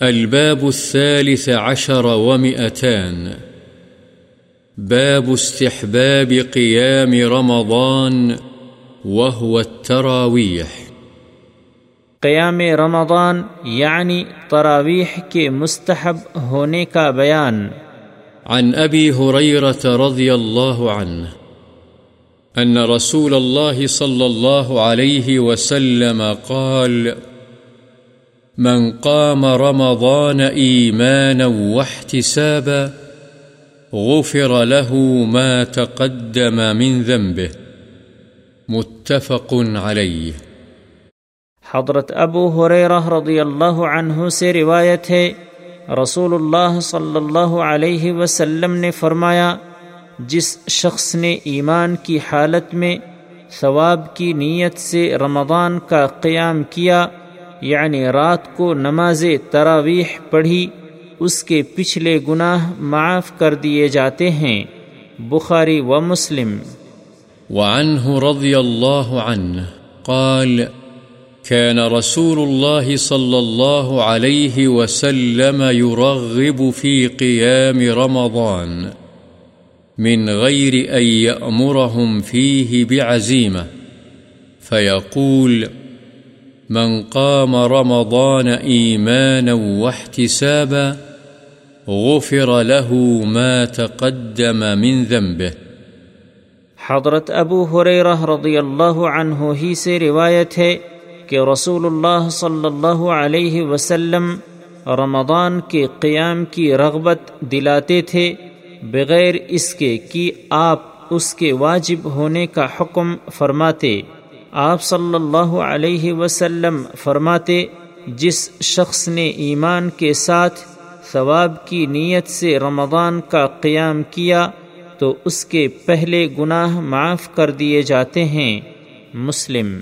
الباب الثالث عشر ومئتان. باب استحباب قيام رمضان وهو التراويح. قیام رمضان یعنی تراویح کے مستحب ہونے کا بیان. عن أبي هريرة رضي الله عنه أن رسول الله صلى الله عليه وسلم قال من قام رمضان إيمانا واحتسابا غفر له ما تقدم من ذنبه. متفق عليه. حضرت ابو حریرہ رضی اللہ عنہ سے روایت ہے، رسول اللہ صلی اللہ علیہ وسلم نے فرمایا، جس شخص نے ایمان کی حالت میں ثواب کی نیت سے رمضان کا قیام کیا یعنی رات کو نماز تراویح پڑھی، اس کے پچھلے گناہ معاف کر دیے جاتے ہیں، بخاری و مسلم۔ وعنه رضي الله عنه قال كان رسول الله صلى الله عليه وسلم يرغب في قيام رمضان من غير أن يأمرهم فيه بعزيمة فيقول فيقول من قام رمضان إيمانا واحتسابا، غفر له ما تقدم من ذنبه. حضرت ابو حریرہ رضی اللہ عنہ ہی سے روایت ہے کہ رسول اللہ صلی اللہ علیہ وسلم رمضان کے قیام کی رغبت دلاتے تھے، بغیر اس کے کہ آپ اس کے واجب ہونے کا حکم فرماتے۔ آپ صلی اللہ علیہ وسلم فرماتے، جس شخص نے ایمان کے ساتھ ثواب کی نیت سے رمضان کا قیام کیا، تو اس کے پہلے گناہ معاف کر دیے جاتے ہیں۔ مسلم